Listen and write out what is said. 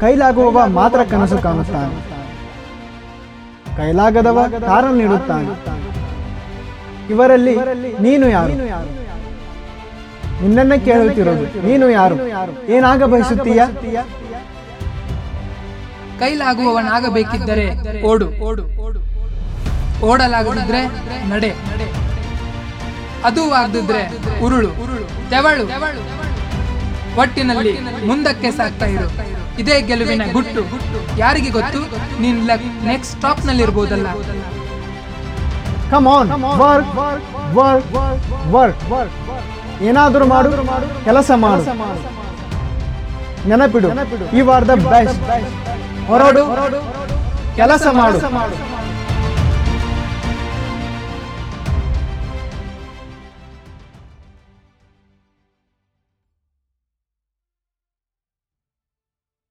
ಕೈಲಾಗುವವ ಮಾತ್ರ ಕನಸು ಕಾಣುತ್ತಾನೆ. ಕೈಲಾಗದವ ಕಾರಣ ನೀಡುತ್ತಾನೆ. ಇವರಲ್ಲಿ ನೀನು ಯಾರು? ನಿನ್ನನ್ನೇ ಕೇಳುತ್ತಿರೋದು ನೀನು ಯಾರು? ಏನಾಗ ಬಯಸುತ್ತೀಯ ಕೈಲಾಗುವವನಾಗಬೇಕಿದ್ದರೆ ಓಡು. ಓಡು ಓಡಲಾಗದಿದ್ರೆ ನಡೆ. ಅದು ಆಗದಿದ್ರೆ ಉರುಳು. ತೆವಳು. ಒಟ್ಟಿನಲ್ಲಿ ಮುಂದಕ್ಕೆ ಸಾಕ್ತಾ ಇರು. ಇದೇ ಗೆಲುವಿನ ಗುಟ್ಟು. ಯಾರಿಗೆ ಗೊತ್ತು? ನೀನ್ ನೆಕ್ಸ್ಟ್ ಸ್ಟಾಪ್ನಲ್ಲಿ ಇರ್ಬೋದಲ್ಲ come on work work work ಏನಾದರೂ ಮಾಡು ಕೆಲಸ ಮಾಡು. ನೆನಪಿಡು ಈ ವಾರ್ ದ ಬೆಸ್ಟ್ ಹೊರಡು ಕೆಲಸ ಮಾಡು.